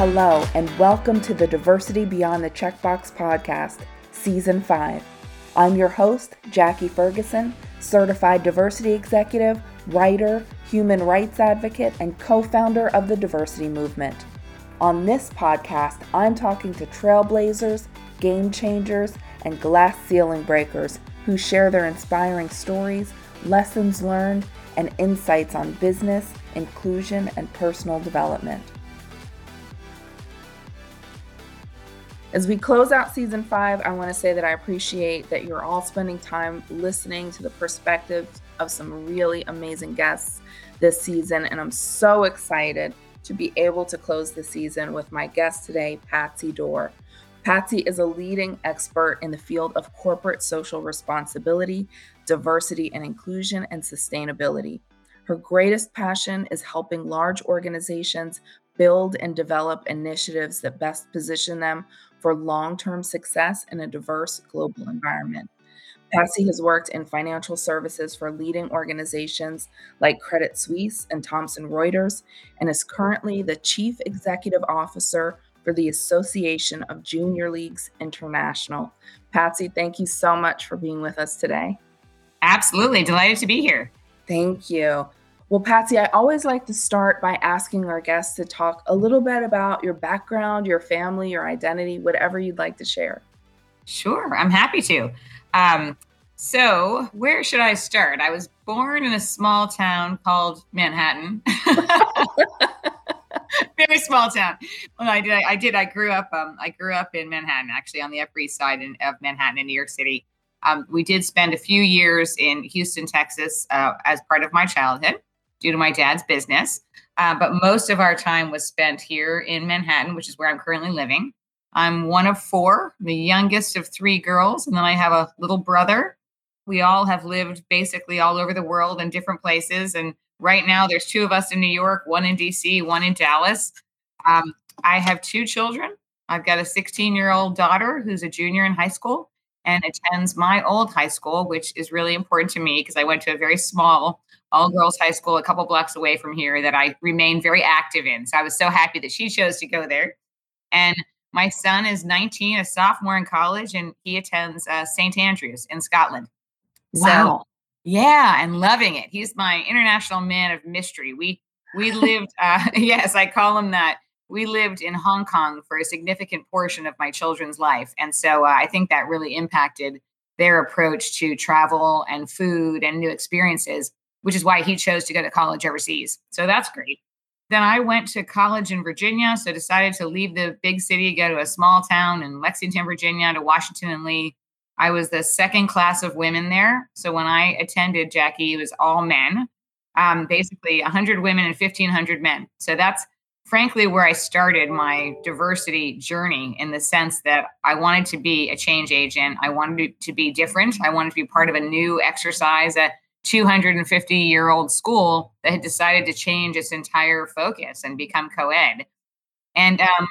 Hello, and welcome to the Diversity Beyond the Checkbox podcast, Season 5. I'm your host, Jackie Ferguson, certified diversity executive, writer, human rights advocate, and co founder of the diversity movement. On this podcast, I'm talking to trailblazers, game changers, and glass ceiling breakers who share their inspiring stories, lessons learned, and insights on business, inclusion, and personal development. As we close out season five, I want to say that I appreciate that you're all spending time listening to the perspectives of some really amazing guests this season. And I'm so excited to be able to close the season with my guest today, Patsy Doerr. Patsy is a leading expert in the field of corporate social responsibility, diversity and inclusion, and sustainability. Her greatest passion is helping large organizations build and develop initiatives that best position them for long term success in a diverse global environment. Patsy has worked in financial services for leading organizations like Credit Suisse and Thomson Reuters and is currently the Chief Executive Officer for the Association of Junior Leagues International. Patsy, thank you so much for being with us today. Absolutely. Delighted to be here. Thank you. Well, Patsy, I always like to start by asking our guests to talk a little bit about your background, your family, your identity, whatever you'd like to share. Sure, I'm happy to. Um, so, where should I start? I was born in a small town called Manhattan. Very small town. Well, I did. I did. I grew up. Um, I grew up in Manhattan, actually, on the Upper East Side in, of Manhattan in New York City. Um, we did spend a few years in Houston, Texas, uh, as part of my childhood due to my dad's business. Uh, but most of our time was spent here in Manhattan, which is where I'm currently living. I'm one of four, the youngest of three girls, and then I have a little brother. We all have lived basically all over the world in different places. And right now, there's two of us in New York, one in DC, one in Dallas. Um, I have two children. I've got a 16 year old daughter who's a junior in high school and attends my old high school, which is really important to me because I went to a very small all girls high school a couple blocks away from here that I remain very active in. So I was so happy that she chose to go there. And my son is 19, a sophomore in college, and he attends uh, St. Andrews in Scotland. Wow. So, yeah, and loving it. He's my international man of mystery. We we lived, uh, yes, I call him that. We lived in Hong Kong for a significant portion of my children's life, and so uh, I think that really impacted their approach to travel and food and new experiences which is why he chose to go to college overseas. So that's great. Then I went to college in Virginia. So decided to leave the big city, go to a small town in Lexington, Virginia, to Washington and Lee. I was the second class of women there. So when I attended, Jackie, it was all men, um, basically 100 women and 1,500 men. So that's frankly where I started my diversity journey in the sense that I wanted to be a change agent. I wanted to be different. I wanted to be part of a new exercise, a 250 year old school that had decided to change its entire focus and become co-ed. And um,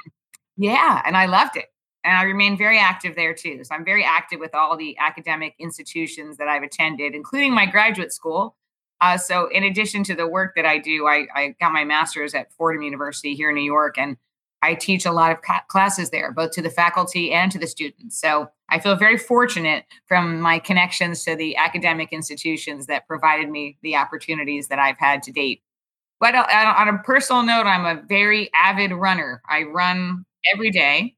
yeah and i loved it. And i remain very active there too. So i'm very active with all the academic institutions that i've attended including my graduate school. Uh, so in addition to the work that i do I, I got my master's at fordham university here in new york and I teach a lot of classes there, both to the faculty and to the students. So I feel very fortunate from my connections to the academic institutions that provided me the opportunities that I've had to date. But uh, on a personal note, I'm a very avid runner. I run every day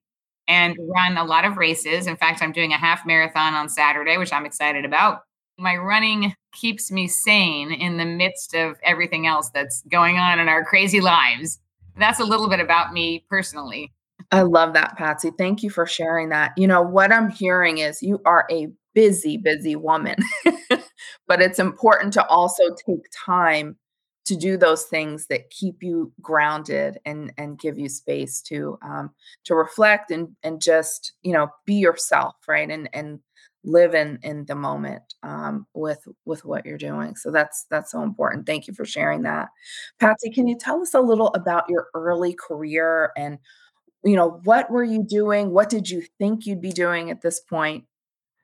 and run a lot of races. In fact, I'm doing a half marathon on Saturday, which I'm excited about. My running keeps me sane in the midst of everything else that's going on in our crazy lives that's a little bit about me personally. I love that, Patsy. Thank you for sharing that. You know, what I'm hearing is you are a busy, busy woman, but it's important to also take time to do those things that keep you grounded and and give you space to um, to reflect and and just you know be yourself, right? And and live in in the moment um, with with what you're doing so that's that's so important thank you for sharing that. Patsy can you tell us a little about your early career and you know what were you doing? What did you think you'd be doing at this point?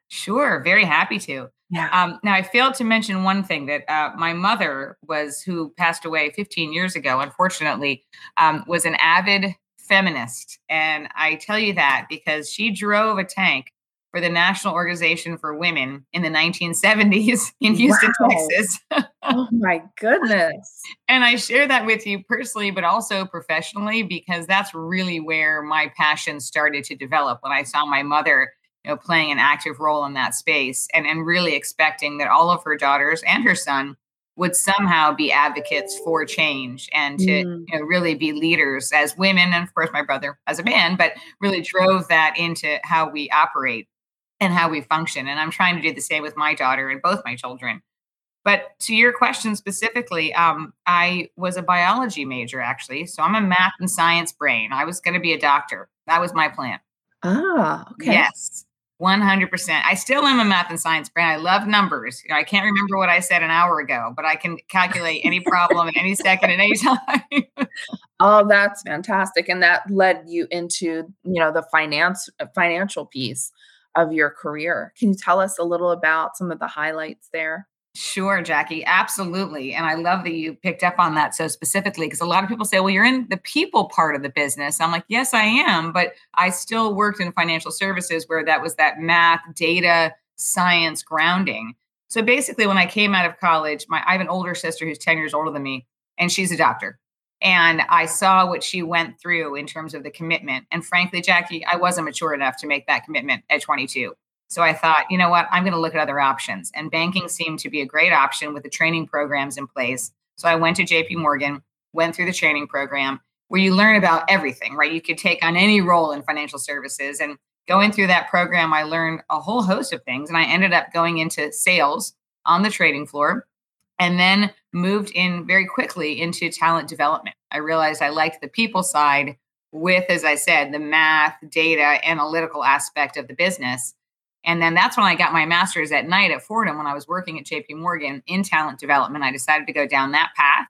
Sure very happy to. Yeah. Um, now i failed to mention one thing that uh, my mother was who passed away 15 years ago unfortunately um, was an avid feminist. And I tell you that because she drove a tank for the National Organization for Women in the 1970s in Houston, wow. Texas. oh my goodness. And I share that with you personally, but also professionally, because that's really where my passion started to develop when I saw my mother you know, playing an active role in that space and, and really expecting that all of her daughters and her son would somehow be advocates for change and to mm. you know, really be leaders as women and of course my brother as a man but really drove that into how we operate and how we function and i'm trying to do the same with my daughter and both my children but to your question specifically um, i was a biology major actually so i'm a math and science brain i was going to be a doctor that was my plan ah okay yes 100%. I still am a math and science brain. I love numbers. You know, I can't remember what I said an hour ago, but I can calculate any problem at any second at any time. oh, that's fantastic. And that led you into, you know, the finance uh, financial piece of your career. Can you tell us a little about some of the highlights there? Sure, Jackie, absolutely. And I love that you picked up on that so specifically because a lot of people say, well, you're in the people part of the business. I'm like, yes, I am, but I still worked in financial services where that was that math, data, science grounding. So basically, when I came out of college, my I have an older sister who's 10 years older than me, and she's a doctor. And I saw what she went through in terms of the commitment. And frankly, Jackie, I wasn't mature enough to make that commitment at 22. So I thought, you know what, I'm going to look at other options. And banking seemed to be a great option with the training programs in place. So I went to JP Morgan, went through the training program where you learn about everything, right? You could take on any role in financial services. And going through that program, I learned a whole host of things. And I ended up going into sales on the trading floor and then moved in very quickly into talent development. I realized I liked the people side with, as I said, the math, data, analytical aspect of the business. And then that's when I got my master's at night at Fordham when I was working at JP Morgan in talent development. I decided to go down that path,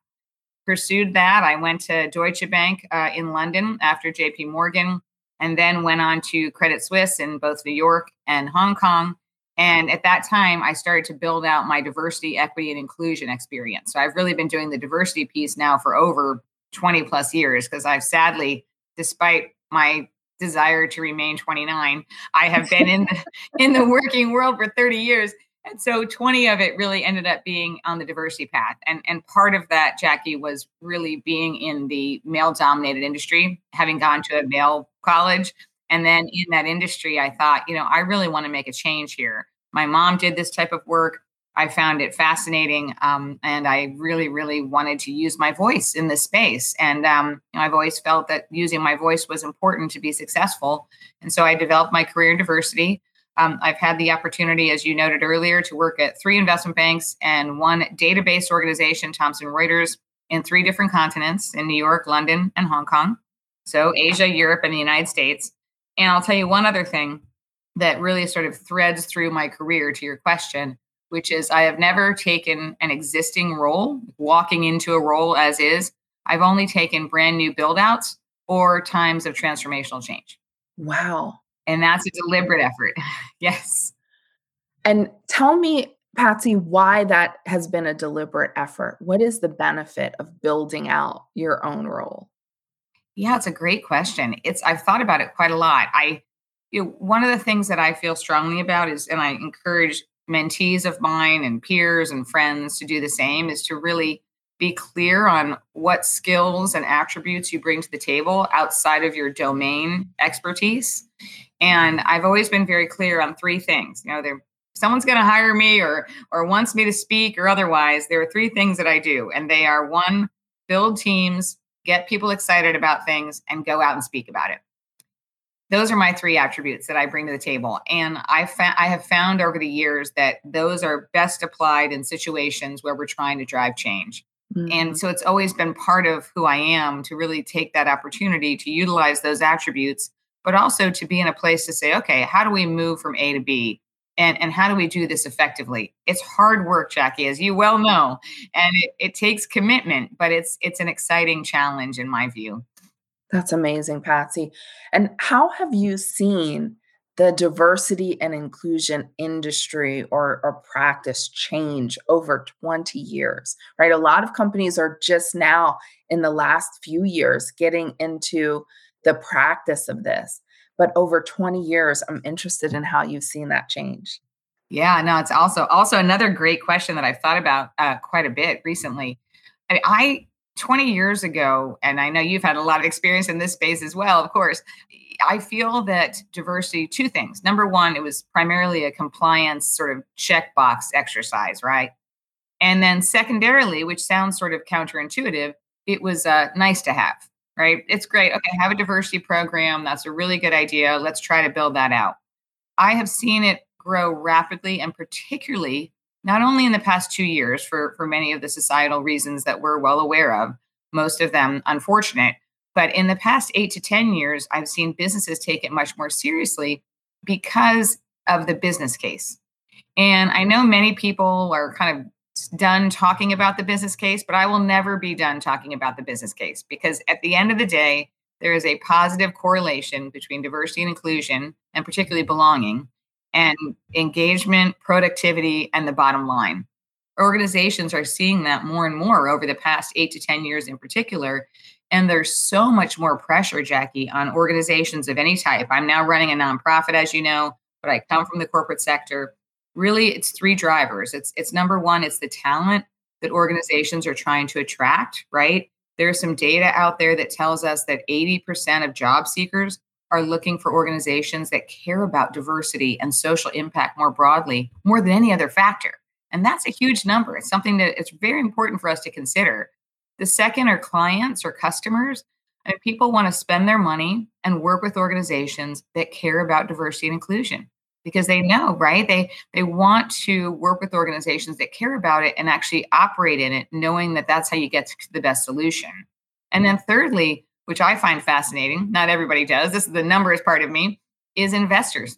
pursued that. I went to Deutsche Bank uh, in London after JP Morgan, and then went on to Credit Suisse in both New York and Hong Kong. And at that time, I started to build out my diversity, equity, and inclusion experience. So I've really been doing the diversity piece now for over 20 plus years because I've sadly, despite my desire to remain 29. I have been in the in the working world for 30 years. And so 20 of it really ended up being on the diversity path. And and part of that, Jackie, was really being in the male dominated industry, having gone to a male college. And then in that industry, I thought, you know, I really want to make a change here. My mom did this type of work. I found it fascinating, um, and I really, really wanted to use my voice in this space. And um, you know, I've always felt that using my voice was important to be successful. And so I developed my career in diversity. Um, I've had the opportunity, as you noted earlier, to work at three investment banks and one database organization, Thomson Reuters, in three different continents in New York, London, and Hong Kong. So Asia, Europe, and the United States. And I'll tell you one other thing that really sort of threads through my career to your question which is I have never taken an existing role, walking into a role as is. I've only taken brand new build outs or times of transformational change. Wow. And that's a deliberate effort. yes. And tell me, Patsy, why that has been a deliberate effort. What is the benefit of building out your own role? Yeah, it's a great question. It's I've thought about it quite a lot. I you know, one of the things that I feel strongly about is, and I encourage mentees of mine and peers and friends to do the same is to really be clear on what skills and attributes you bring to the table outside of your domain expertise. And I've always been very clear on three things. You know, there someone's going to hire me or or wants me to speak or otherwise, there are three things that I do and they are one, build teams, get people excited about things and go out and speak about it those are my three attributes that I bring to the table. And I, fa- I have found over the years that those are best applied in situations where we're trying to drive change. Mm-hmm. And so it's always been part of who I am to really take that opportunity to utilize those attributes, but also to be in a place to say, okay, how do we move from A to B? And, and how do we do this effectively? It's hard work, Jackie, as you well know, and it, it takes commitment, but it's it's an exciting challenge in my view. That's amazing, Patsy. And how have you seen the diversity and inclusion industry or, or practice change over 20 years, right? A lot of companies are just now in the last few years getting into the practice of this. But over 20 years, I'm interested in how you've seen that change. Yeah, no, it's also also another great question that I've thought about uh, quite a bit recently. I, mean, I 20 years ago, and I know you've had a lot of experience in this space as well, of course. I feel that diversity, two things. Number one, it was primarily a compliance sort of checkbox exercise, right? And then secondarily, which sounds sort of counterintuitive, it was uh, nice to have, right? It's great. Okay, have a diversity program. That's a really good idea. Let's try to build that out. I have seen it grow rapidly and particularly not only in the past two years for, for many of the societal reasons that we're well aware of, most of them unfortunate, but in the past eight to 10 years, I've seen businesses take it much more seriously because of the business case. And I know many people are kind of done talking about the business case, but I will never be done talking about the business case because at the end of the day, there is a positive correlation between diversity and inclusion, and particularly belonging, and engagement, productivity, and the bottom line. Organizations are seeing that more and more over the past eight to 10 years in particular. And there's so much more pressure, Jackie, on organizations of any type. I'm now running a nonprofit, as you know, but I come from the corporate sector. Really, it's three drivers. It's it's number one, it's the talent that organizations are trying to attract, right? There's some data out there that tells us that 80% of job seekers are looking for organizations that care about diversity and social impact more broadly, more than any other factor. And that's a huge number. It's something that it's very important for us to consider. The second are clients or customers. I mean, people want to spend their money and work with organizations that care about diversity and inclusion because they know, right? They they want to work with organizations that care about it and actually operate in it, knowing that that's how you get to the best solution. And then thirdly, which I find fascinating, not everybody does, this is the numbers part of me, is investors.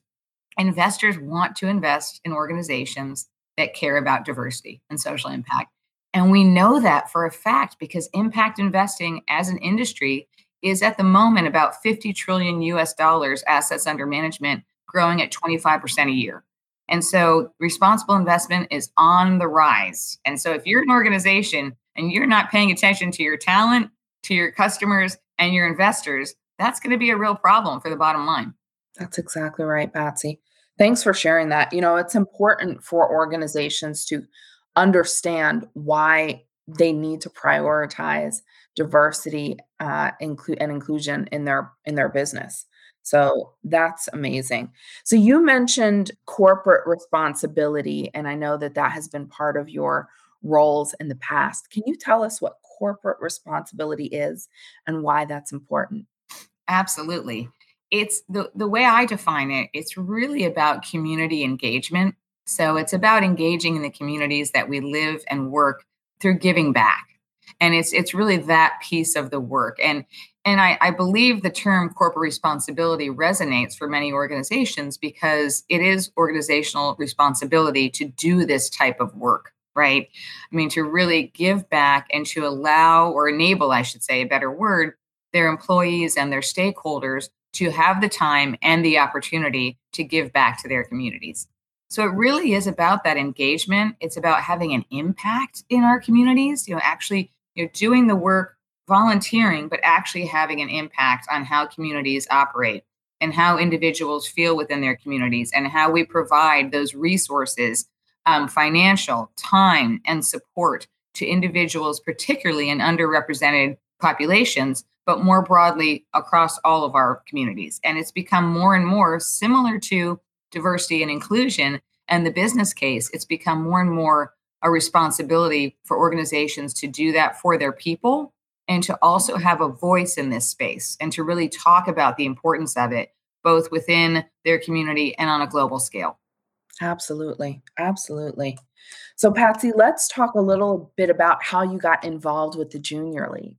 Investors want to invest in organizations that care about diversity and social impact. And we know that for a fact because impact investing as an industry is at the moment about 50 trillion US dollars assets under management, growing at 25% a year. And so responsible investment is on the rise. And so if you're an organization and you're not paying attention to your talent, to your customers, and your investors, that's going to be a real problem for the bottom line. That's exactly right, Patsy. Thanks for sharing that. You know, it's important for organizations to understand why they need to prioritize diversity uh, include and inclusion in their in their business. So that's amazing. So you mentioned corporate responsibility, and I know that that has been part of your roles in the past. Can you tell us what corporate responsibility is and why that's important. Absolutely. It's the, the way I define it, it's really about community engagement. So it's about engaging in the communities that we live and work through giving back. And it's it's really that piece of the work. And and I, I believe the term corporate responsibility resonates for many organizations because it is organizational responsibility to do this type of work right? I mean, to really give back and to allow or enable, I should say, a better word, their employees and their stakeholders to have the time and the opportunity to give back to their communities. So it really is about that engagement. It's about having an impact in our communities, you know, actually, you know, doing the work, volunteering, but actually having an impact on how communities operate and how individuals feel within their communities and how we provide those resources um, financial, time, and support to individuals, particularly in underrepresented populations, but more broadly across all of our communities. And it's become more and more similar to diversity and inclusion and the business case. It's become more and more a responsibility for organizations to do that for their people and to also have a voice in this space and to really talk about the importance of it, both within their community and on a global scale. Absolutely. Absolutely. So, Patsy, let's talk a little bit about how you got involved with the Junior League.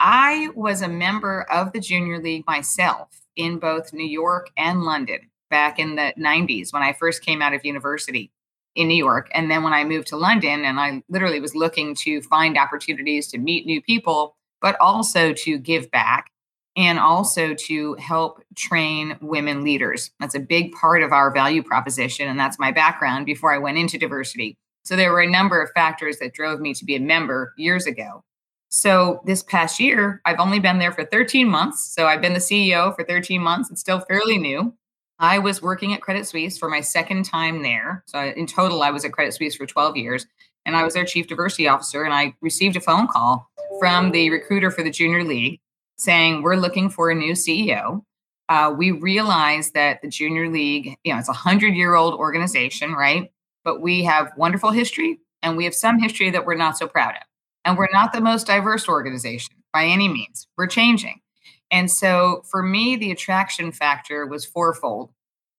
I was a member of the Junior League myself in both New York and London back in the 90s when I first came out of university in New York. And then when I moved to London, and I literally was looking to find opportunities to meet new people, but also to give back and also to help train women leaders. That's a big part of our value proposition. And that's my background before I went into diversity. So there were a number of factors that drove me to be a member years ago. So this past year, I've only been there for 13 months. So I've been the CEO for 13 months. It's still fairly new. I was working at Credit Suisse for my second time there. So in total, I was at Credit Suisse for 12 years and I was their chief diversity officer. And I received a phone call from the recruiter for the junior league saying, We're looking for a new CEO. Uh, we realize that the junior league, you know, it's a hundred year old organization, right? But we have wonderful history and we have some history that we're not so proud of. And we're not the most diverse organization by any means. We're changing. And so for me, the attraction factor was fourfold.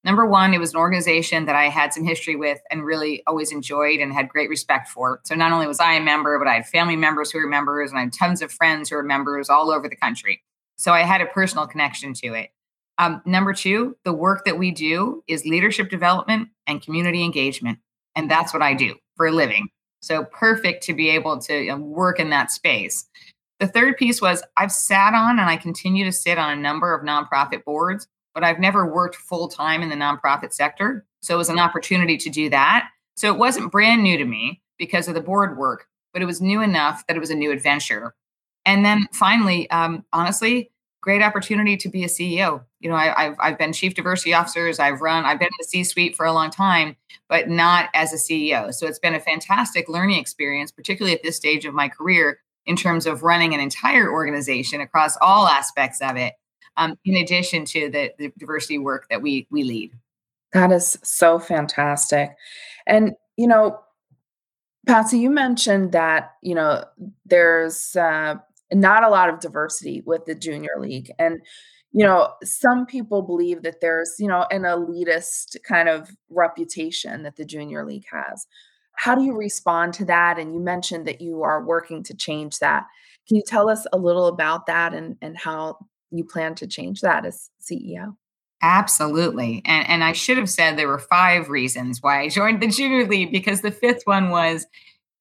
Number one, it was an organization that I had some history with and really always enjoyed and had great respect for. So not only was I a member, but I had family members who were members and I had tons of friends who were members all over the country. So I had a personal connection to it. Um, number two, the work that we do is leadership development and community engagement. And that's what I do for a living. So perfect to be able to work in that space. The third piece was I've sat on and I continue to sit on a number of nonprofit boards, but I've never worked full time in the nonprofit sector. So it was an opportunity to do that. So it wasn't brand new to me because of the board work, but it was new enough that it was a new adventure. And then finally, um, honestly, great opportunity to be a CEO. You know, I, have I've been chief diversity officers. I've run. I've been in the C-suite for a long time, but not as a CEO. So it's been a fantastic learning experience, particularly at this stage of my career, in terms of running an entire organization across all aspects of it. Um, in addition to the, the diversity work that we we lead. That is so fantastic, and you know, Patsy, you mentioned that you know there's uh, not a lot of diversity with the junior league and you know some people believe that there's you know an elitist kind of reputation that the junior league has how do you respond to that? And you mentioned that you are working to change that. Can you tell us a little about that and and how you plan to change that as ceo absolutely and and i should have said there were five reasons why i joined the junior league because the fifth one was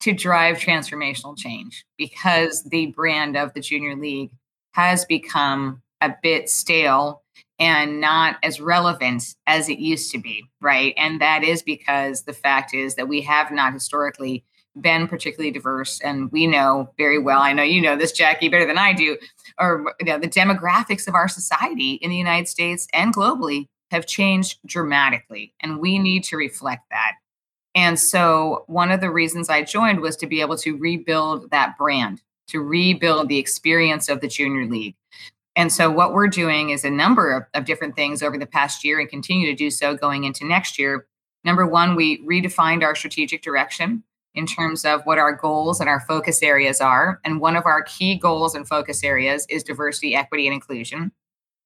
to drive transformational change because the brand of the junior league has become a bit stale and not as relevant as it used to be, right? And that is because the fact is that we have not historically been particularly diverse. And we know very well, I know you know this, Jackie, better than I do, or you know, the demographics of our society in the United States and globally have changed dramatically. And we need to reflect that. And so one of the reasons I joined was to be able to rebuild that brand, to rebuild the experience of the junior league. And so what we're doing is a number of, of different things over the past year and continue to do so going into next year. Number one, we redefined our strategic direction in terms of what our goals and our focus areas are. And one of our key goals and focus areas is diversity, equity, and inclusion.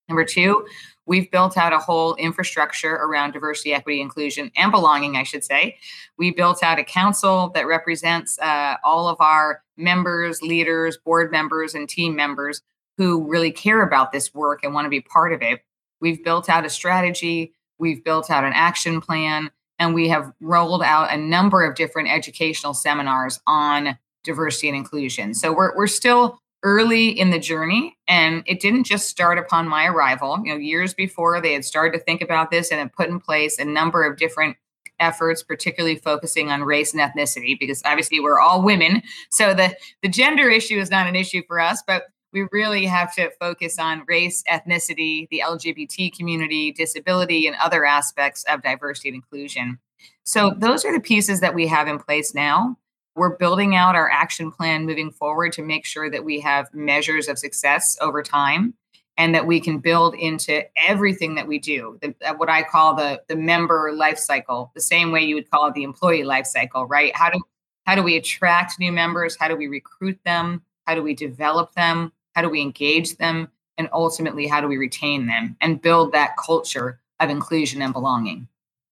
Number two, we've built out a whole infrastructure around diversity, equity, inclusion, and belonging, I should say. We built out a council that represents uh, all of our members, leaders, board members, and team members who really care about this work and want to be part of it. We've built out a strategy, we've built out an action plan, and we have rolled out a number of different educational seminars on diversity and inclusion. So we're, we're still early in the journey and it didn't just start upon my arrival you know years before they had started to think about this and had put in place a number of different efforts particularly focusing on race and ethnicity because obviously we're all women so the the gender issue is not an issue for us but we really have to focus on race ethnicity the lgbt community disability and other aspects of diversity and inclusion. So those are the pieces that we have in place now. We're building out our action plan moving forward to make sure that we have measures of success over time and that we can build into everything that we do the, uh, what i call the the member life cycle the same way you would call it the employee life cycle right? How do how do we attract new members? How do we recruit them? How do we develop them how do we engage them and ultimately how do we retain them and build that culture of inclusion and belonging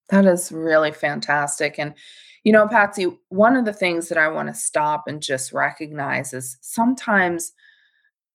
that is really fantastic and you know, Patsy, one of the things that I want to stop and just recognize is sometimes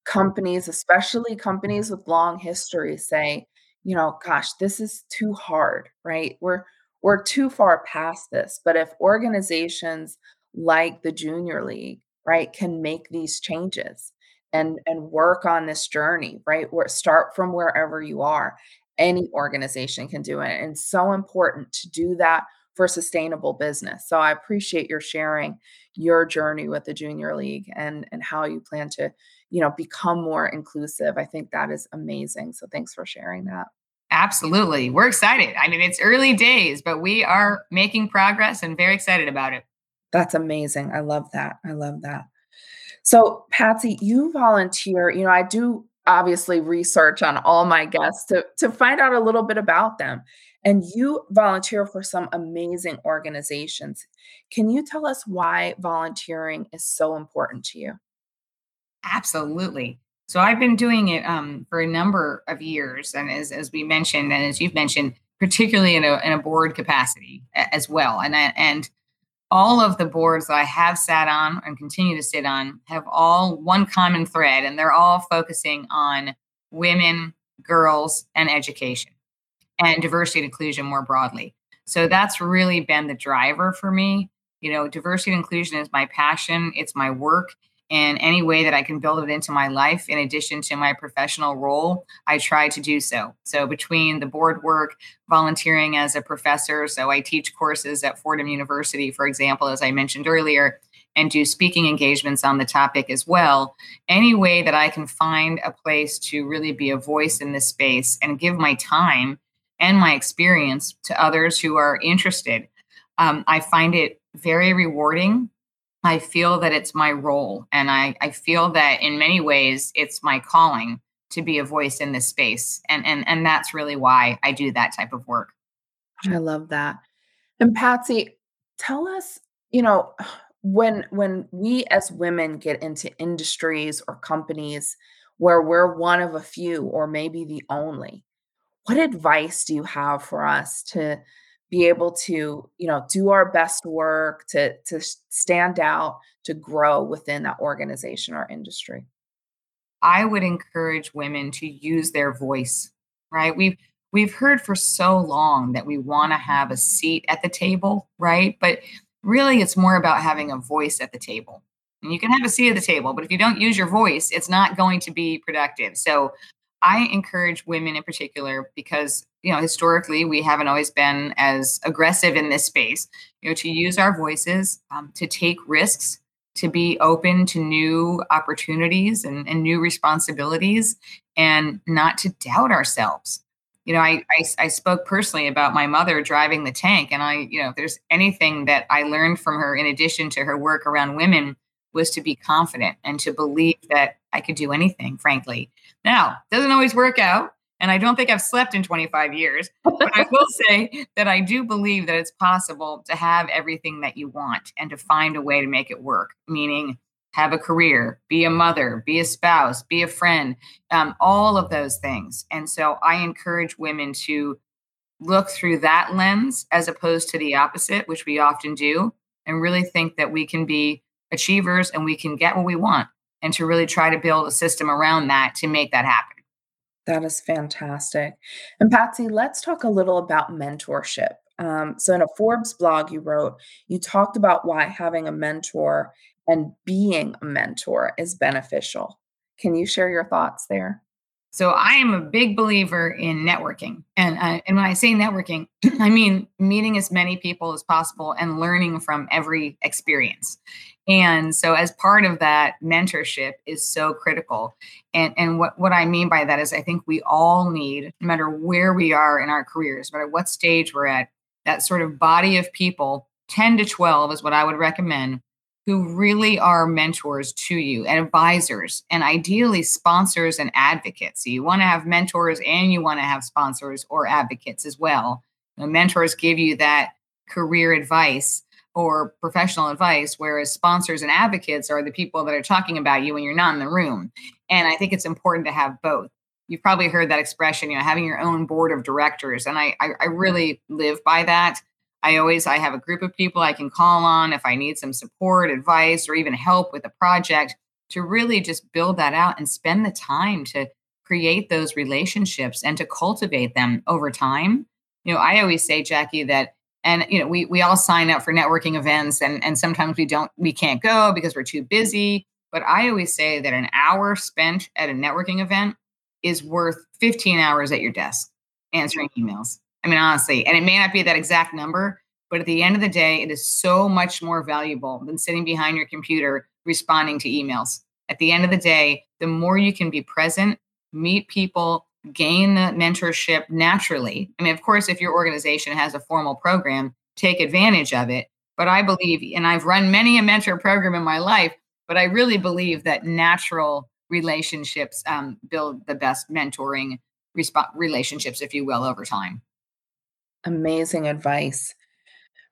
companies, especially companies with long history, say, you know, gosh, this is too hard, right? We're we're too far past this. But if organizations like the junior league, right, can make these changes and and work on this journey, right? Where start from wherever you are. Any organization can do it. And so important to do that for sustainable business. So I appreciate your sharing your journey with the Junior League and and how you plan to, you know, become more inclusive. I think that is amazing. So thanks for sharing that. Absolutely. We're excited. I mean, it's early days, but we are making progress and very excited about it. That's amazing. I love that. I love that. So, Patsy, you volunteer. You know, I do obviously research on all my guests to, to find out a little bit about them. And you volunteer for some amazing organizations. Can you tell us why volunteering is so important to you? Absolutely. So I've been doing it um, for a number of years, and as as we mentioned, and as you've mentioned, particularly in a in a board capacity as well. And and all of the boards that I have sat on and continue to sit on have all one common thread, and they're all focusing on women, girls, and education, and diversity and inclusion more broadly. So that's really been the driver for me. You know, diversity and inclusion is my passion. It's my work and any way that I can build it into my life in addition to my professional role, I try to do so. So between the board work, volunteering as a professor, so I teach courses at Fordham University, for example, as I mentioned earlier, and do speaking engagements on the topic as well. Any way that I can find a place to really be a voice in this space and give my time and my experience to others who are interested, um, I find it very rewarding I feel that it's my role. And I, I feel that in many ways it's my calling to be a voice in this space. And, and, and that's really why I do that type of work. I love that. And Patsy, tell us, you know, when when we as women get into industries or companies where we're one of a few or maybe the only, what advice do you have for us to be able to you know do our best work to to stand out to grow within that organization or industry. I would encourage women to use their voice right? We've we've heard for so long that we want to have a seat at the table right? But really it's more about having a voice at the table. And you can have a seat at the table but if you don't use your voice it's not going to be productive. So I encourage women in particular because you know historically we haven't always been as aggressive in this space. You know, to use our voices, um, to take risks, to be open to new opportunities and, and new responsibilities, and not to doubt ourselves. You know, I, I I spoke personally about my mother driving the tank, and I you know if there's anything that I learned from her in addition to her work around women was to be confident and to believe that I could do anything, frankly. Now, doesn't always work out. And I don't think I've slept in 25 years, but I will say that I do believe that it's possible to have everything that you want and to find a way to make it work, meaning have a career, be a mother, be a spouse, be a friend, um, all of those things. And so I encourage women to look through that lens as opposed to the opposite, which we often do, and really think that we can be achievers and we can get what we want and to really try to build a system around that to make that happen. That is fantastic. And Patsy, let's talk a little about mentorship. Um, so, in a Forbes blog you wrote, you talked about why having a mentor and being a mentor is beneficial. Can you share your thoughts there? So I am a big believer in networking, and uh, and when I say networking, I mean meeting as many people as possible and learning from every experience. And so, as part of that, mentorship is so critical. And and what what I mean by that is, I think we all need, no matter where we are in our careers, no matter what stage we're at, that sort of body of people. Ten to twelve is what I would recommend who really are mentors to you and advisors and ideally sponsors and advocates. So you want to have mentors and you want to have sponsors or advocates as well. Mentors give you that career advice or professional advice, whereas sponsors and advocates are the people that are talking about you when you're not in the room. And I think it's important to have both. You've probably heard that expression, you know, having your own board of directors. And I, I, I really live by that. I always I have a group of people I can call on if I need some support, advice, or even help with a project to really just build that out and spend the time to create those relationships and to cultivate them over time. You know, I always say, Jackie, that and you know, we we all sign up for networking events and and sometimes we don't we can't go because we're too busy. But I always say that an hour spent at a networking event is worth 15 hours at your desk answering emails. I mean, honestly, and it may not be that exact number, But at the end of the day, it is so much more valuable than sitting behind your computer responding to emails. At the end of the day, the more you can be present, meet people, gain the mentorship naturally. I mean, of course, if your organization has a formal program, take advantage of it. But I believe, and I've run many a mentor program in my life, but I really believe that natural relationships um, build the best mentoring resp- relationships, if you will, over time. Amazing advice.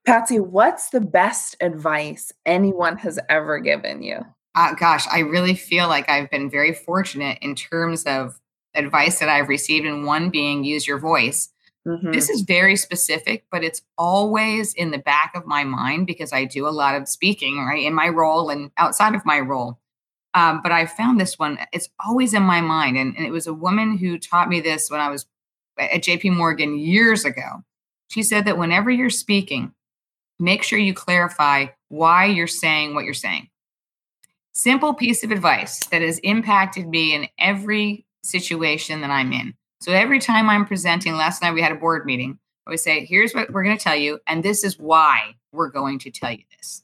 Patsy, what's the best advice anyone has ever given you? Uh, gosh, I really feel like I've been very fortunate in terms of advice that I've received, and one being use your voice. Mm-hmm. This is very specific, but it's always in the back of my mind because I do a lot of speaking, right, in my role and outside of my role. Um, but I found this one, it's always in my mind. And, and it was a woman who taught me this when I was at JP Morgan years ago. She said that whenever you're speaking, make sure you clarify why you're saying what you're saying. Simple piece of advice that has impacted me in every situation that I'm in. So every time I'm presenting, last night we had a board meeting. I would say, here's what we're going to tell you, and this is why we're going to tell you this.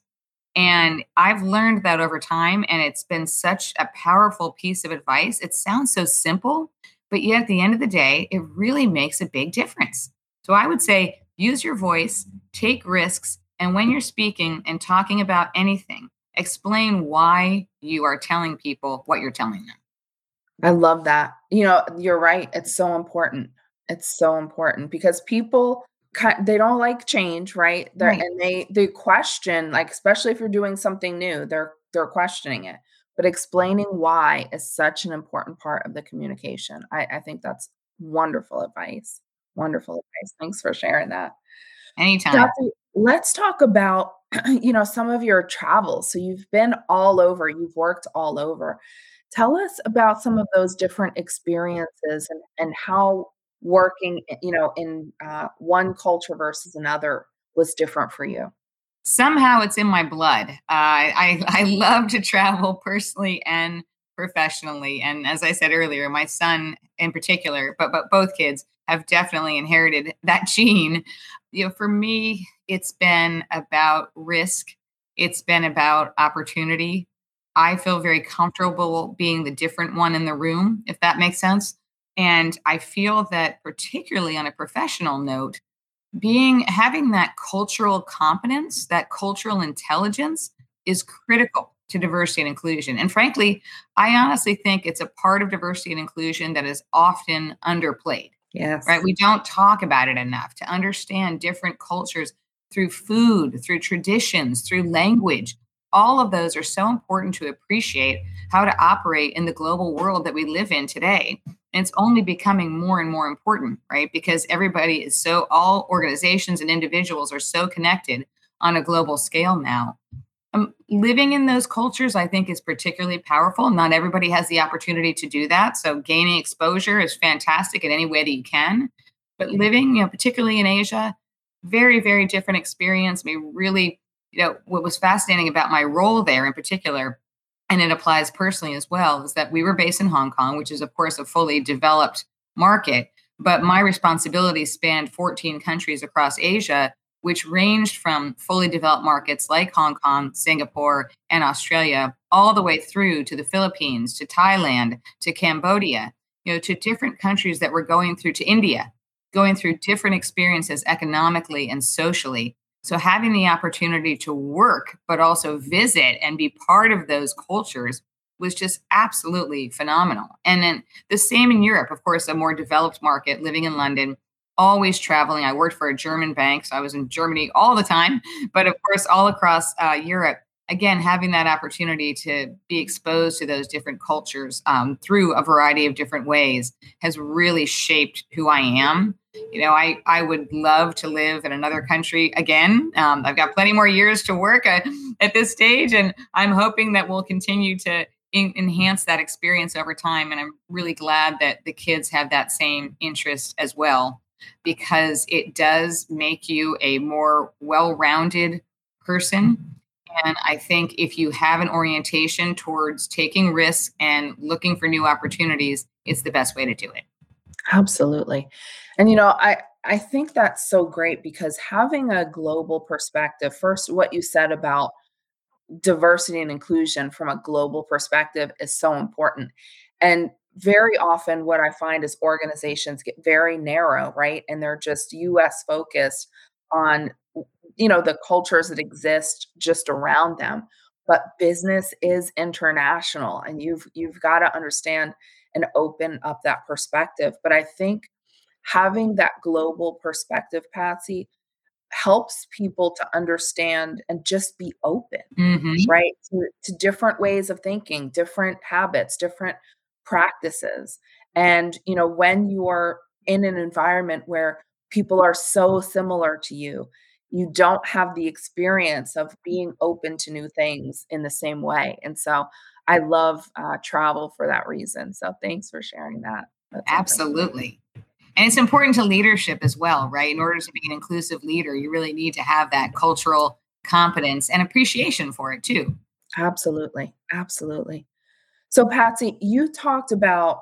And I've learned that over time, and it's been such a powerful piece of advice. It sounds so simple, but yet at the end of the day, it really makes a big difference. So I would say use your voice, take risks, and when you're speaking and talking about anything, explain why you are telling people what you're telling them. I love that. You know, you're right. It's so important. It's so important because people they don't like change, right? They're, right. And they they question, like especially if you're doing something new, they're they're questioning it. But explaining why is such an important part of the communication. I, I think that's wonderful advice. Wonderful advice. Thanks for sharing that. Anytime. let's talk about you know some of your travels. So you've been all over, you've worked all over. Tell us about some of those different experiences and, and how working, eh, you know, in uh, one culture versus another was different for you? Somehow it's in my blood. Uh, I, I love to travel personally and professionally. And as I said earlier, my son in particular, but, but both kids have definitely inherited that gene. You know, for me, it's been about risk. It's been about opportunity. I feel very comfortable being the different one in the room, if that makes sense. And I feel that particularly on a professional note, being having that cultural competence, that cultural intelligence is critical to diversity and inclusion. And frankly, I honestly think it's a part of diversity and inclusion that is often underplayed. Yes. Right? We don't talk about it enough to understand different cultures through food, through traditions, through language. All of those are so important to appreciate how to operate in the global world that we live in today. And it's only becoming more and more important, right? Because everybody is so, all organizations and individuals are so connected on a global scale now. Um, living in those cultures, I think, is particularly powerful. Not everybody has the opportunity to do that. So, gaining exposure is fantastic in any way that you can. But living, you know, particularly in Asia, very, very different experience. I mean, really, you know, what was fascinating about my role there in particular and it applies personally as well, is that we were based in Hong Kong, which is, of course, a fully developed market. But my responsibility spanned 14 countries across Asia, which ranged from fully developed markets like Hong Kong, Singapore, and Australia, all the way through to the Philippines, to Thailand, to Cambodia, you know, to different countries that were going through to India, going through different experiences economically and socially. So having the opportunity to work, but also visit and be part of those cultures was just absolutely phenomenal. And then the same in Europe, of course, a more developed market, living in London, always traveling. I worked for a German bank, so I was in Germany all the time, but of course, all across uh, Europe. Again, having that opportunity to be exposed to those different cultures um, through a variety of different ways has really shaped who I am you know, I, I would love to live in another country again. Um, I've got plenty more years to work at, at this stage, and I'm hoping that we'll continue to enhance that experience over time. And I'm really glad that the kids have that same interest as well, because it does make you a more well rounded person. And I think if you have an orientation towards taking risks and looking for new opportunities, it's the best way to do it. Absolutely. And you know, I I think that's so great because having a global perspective, first, what you said about diversity and inclusion from a global perspective is so important. And very often, what I find is organizations get very narrow, right? And they're just US focused on you know the cultures that exist just around them. But business is international and you've you've got to understand and open up that perspective. But i think having that global perspective patsy helps people to understand and just be open hmm right? To, to different ways of thinking different habits different practices and you know when you're in an environment where people are so similar to you you don't have the experience of being open to new things in the same way and so i love uh, travel for that reason so thanks for sharing that that's Absolutely. And it's important to leadership as well, right? In order to be an inclusive leader, you really need to have that cultural competence and appreciation for it too. absolutely absolutely so patsy you talked about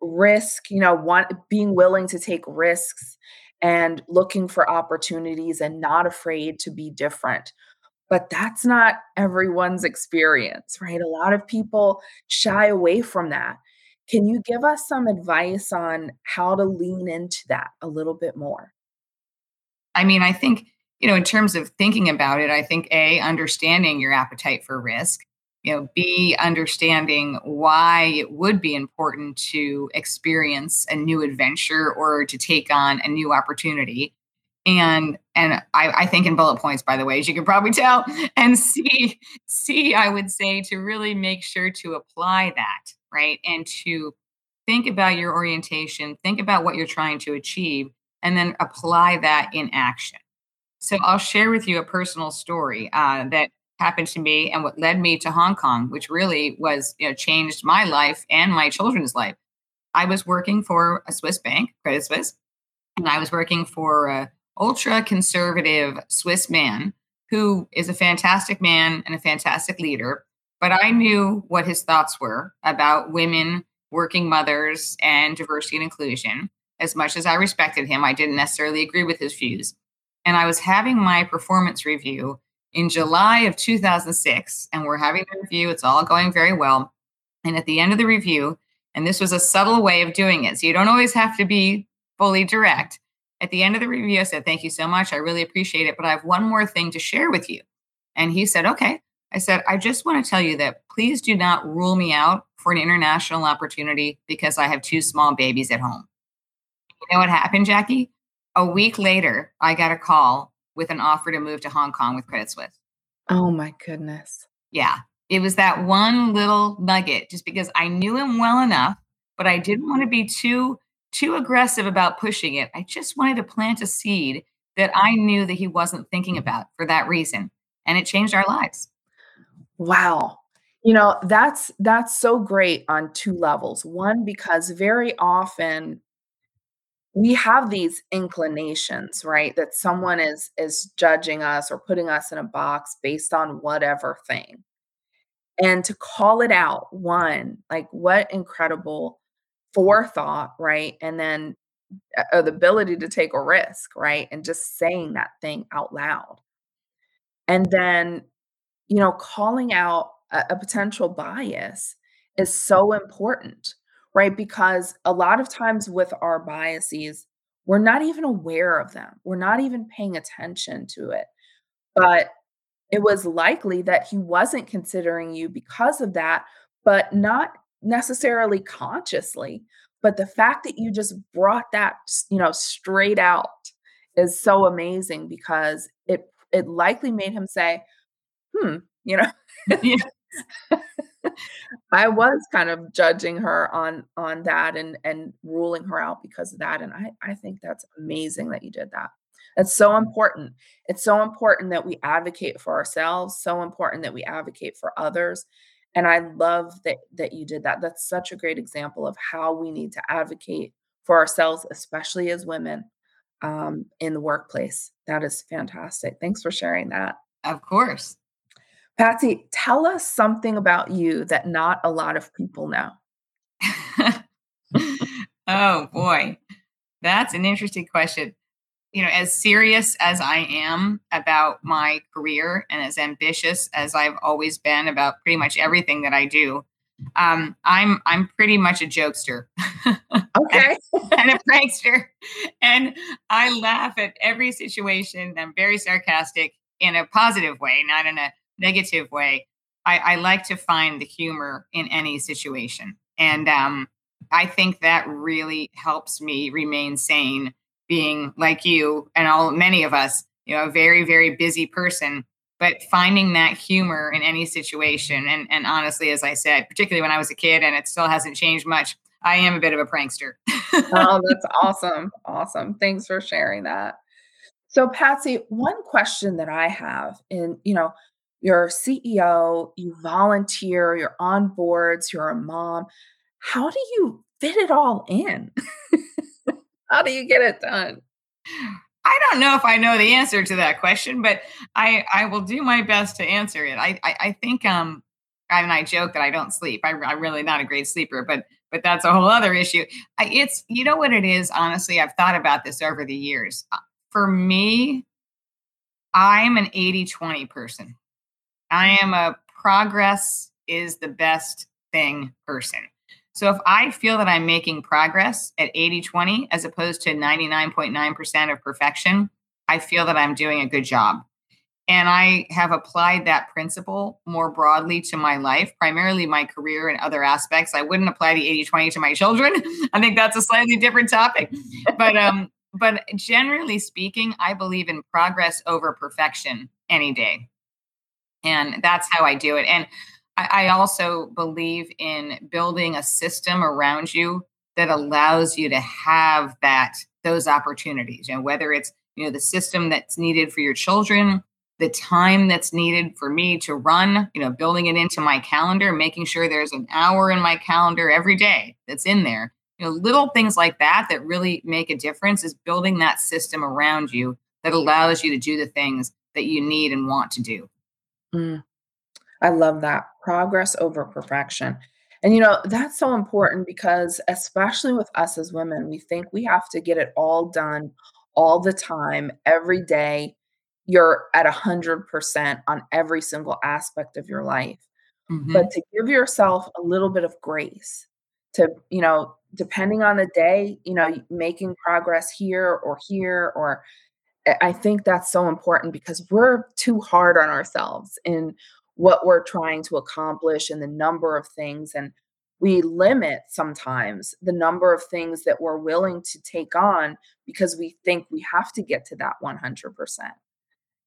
risk, you know, want being willing to take risks and looking for opportunities and not afraid to be different. But that's not everyone's experience, right? A lot of people shy away from that. Can you give us some advice on how to lean into that a little bit more? I mean, I think, you know, in terms of thinking about it, I think A, understanding your appetite for risk, you know, be understanding why it would be important to experience a new adventure or to take on a new opportunity. And and I, I think in bullet points, by the way, as you can probably tell, and C, C, I would say to really make sure to apply that, right? And to think about your orientation, think about what you're trying to achieve, and then apply that in action. So I'll share with you a personal story uh, that happened to me and what led me to Hong Kong, which really was, you know, changed my life and my children's life. I was working for a Swiss bank, Credit Suisse, and I was working for a ultra conservative Swiss man who is a fantastic man and a fantastic leader. But I knew what his thoughts were about women, working mothers, and diversity and inclusion. As much as I respected him, I didn't necessarily agree with his views. And I was having my performance review in July of 2006, and we're having the review. It's all going very well. And at the end of the review, and this was a subtle way of doing it, so you don't always have to be fully direct. At the end of the review, I said, Thank you so much. I really appreciate it. But I have one more thing to share with you. And he said, Okay. I said, I just want to tell you that please do not rule me out for an international opportunity because I have two small babies at home. You know what happened, Jackie? A week later, I got a call with an offer to move to Hong Kong with Credit Suisse. Oh my goodness. Yeah, it was that one little nugget just because I knew him well enough, but I didn't want to be too too aggressive about pushing it. I just wanted to plant a seed that I knew that he wasn't thinking about for that reason, and it changed our lives. Wow. You know, that's that's so great on 2 levels. One, because very often we have these inclinations, right? That someone is is judging us or putting us in a box based on whatever thing. And to call it out, one, like what incredible forethought, right? And then uh, the ability to take a risk, right? And just saying that thing out loud. And then, you know, calling out a, a potential bias is so important, right? Because a lot of times with our biases, we're not even aware of them. We're not even paying attention to it. But it was likely that he wasn't considering you because of that, but not necessarily consciously. But the fact that you just brought that, you know, straight out is so amazing because it it likely made him say, "Hmm, you know. I was kind of judging her on on that and and ruling her out because of that." And I I think that's amazing that you did that. It's so important. It's so important that we advocate for ourselves, so important that we advocate for others. And I love that that you did that. That's such a great example of how we need to advocate for ourselves, especially as women um, in the workplace. That is fantastic. Thanks for sharing that. Of course. Patsy, tell us something about you that not a lot of people know. oh boy. That's an interesting question. You know, as serious as I am about my career and as ambitious as I've always been about pretty much everything that I do, um, I'm I'm pretty much a jokester. Okay. and a prankster. And I laugh at every situation. I'm very sarcastic in a positive way, not in a negative way. I, I like to find the humor in any situation. And um, I think that really helps me remain sane, being like you and all many of us, you know, a very, very busy person but finding that humor in any situation and and honestly as i said particularly when i was a kid and it still hasn't changed much i am a bit of a prankster oh that's awesome awesome thanks for sharing that so patsy one question that i have in you know you're a ceo you volunteer you're on boards you're a mom how do you fit it all in how do you get it done I don't know if I know the answer to that question, but I I will do my best to answer it. I I, I think um I mean I joke that I don't sleep. I, I'm really not a great sleeper, but but that's a whole other issue. I, it's you know what it is. Honestly, I've thought about this over the years. Uh, for me, I'm an 80-20 person. I am a progress is the best thing person. So if I feel that I'm making progress at 80 20 as opposed to 99.9% of perfection, I feel that I'm doing a good job. And I have applied that principle more broadly to my life, primarily my career and other aspects. I wouldn't apply the 80 20 to my children. I think that's a slightly different topic. But um, but generally speaking, I believe in progress over perfection any day. And that's how I do it. And I, also believe in building a system around you that allows you to have that those opportunities. You know, whether it's you know the system that's needed for your children, the time that's needed for me to run, you know, building it into my calendar, making sure there's an hour in my calendar every day that's in there. You know, little things like that that really make a difference is building that system around you that allows you to do the things that you need and want to do. Mm. I love that progress over perfection. And you know, that's so important because, especially with us as women, we think we have to get it all done all the time, every day. You're at 100% on every single aspect of your life. Mm-hmm. But to give yourself a little bit of grace, to, you know, depending on the day, you know, making progress here or here, or I think that's so important because we're too hard on ourselves in what we're trying to accomplish and the number of things and we limit sometimes the number of things that we're willing to take on because we think we have to get to that 100%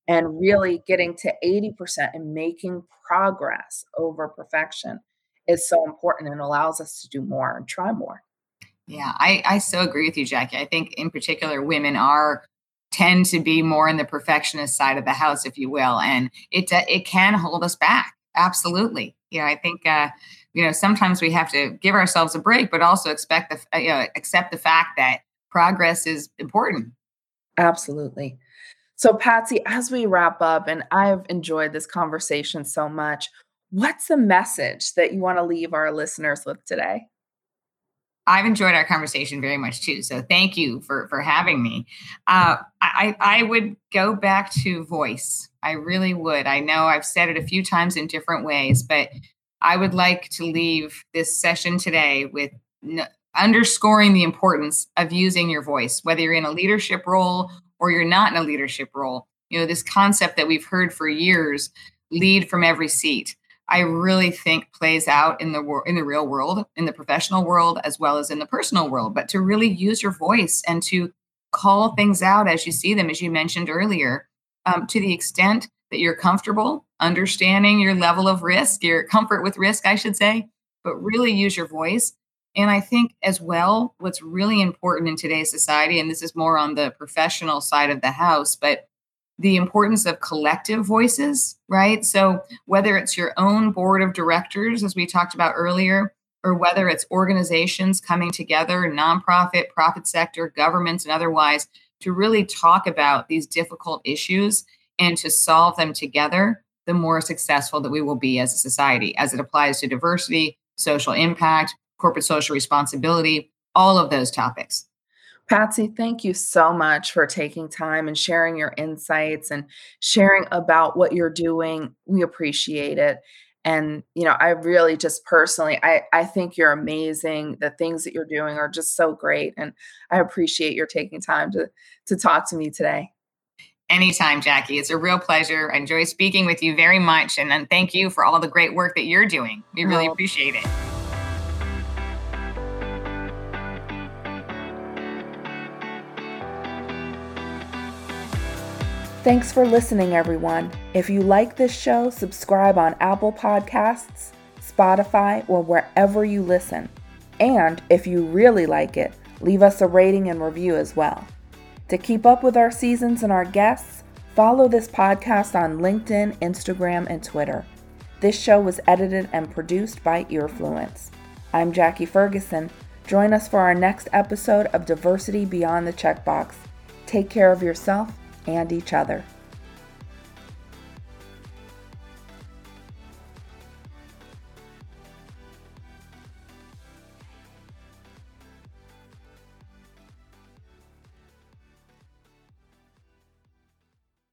and really getting to 80% and making progress over perfection is so important and allows us to do more and try more. Yeah i, I so agree with you jackie. I think in particular women are tend to be more in the perfectionist side of the house, if you will, and it uh, it can hold us back. Absolutely, you know, I think uh, you know sometimes we have to give ourselves a break, but also expect the uh, you know accept the fact that progress is important. Absolutely. So, Patsy, as we wrap up, and I've enjoyed this conversation so much, what's the message that you want to leave our listeners with today? I've enjoyed our conversation very much too. So thank you for for having me. Uh, I I would go back to voice. I really would. I know I've said it a few times in different ways, but I would like to leave this session today with n- underscoring the importance of using your voice, whether you're in a leadership role or you're not in a leadership role. You know this concept that we've heard for years: lead from every seat. I really think plays out in the world in the real world, in the professional world as well as in the personal world. But to really use your voice and to call things out as you see them, as you mentioned earlier, um, to the extent that you're comfortable understanding your level of risk, your comfort with risk, I should say, but really use your voice. And I think as well, what's really important in today's society, and this is more on the professional side of the house, but the importance of collective voices, right? So, whether it's your own board of directors, as we talked about earlier, or whether it's organizations coming together, nonprofit, profit sector, governments, and otherwise, to really talk about these difficult issues and to solve them together, the more successful that we will be as a society as it applies to diversity, social impact, corporate social responsibility, all of those topics. Patsy, thank you so much for taking time and sharing your insights and sharing about what you're doing. We appreciate it. And, you know, I really just personally, I, I think you're amazing. The things that you're doing are just so great. And I appreciate your taking time to, to talk to me today. Anytime, Jackie. It's a real pleasure. I enjoy speaking with you very much. And then thank you for all the great work that you're doing. We really oh. appreciate it. Thanks for listening, everyone. If you like this show, subscribe on Apple Podcasts, Spotify, or wherever you listen. And if you really like it, leave us a rating and review as well. To keep up with our seasons and our guests, follow this podcast on LinkedIn, Instagram, and Twitter. This show was edited and produced by Earfluence. I'm Jackie Ferguson. Join us for our next episode of Diversity Beyond the Checkbox. Take care of yourself and each other.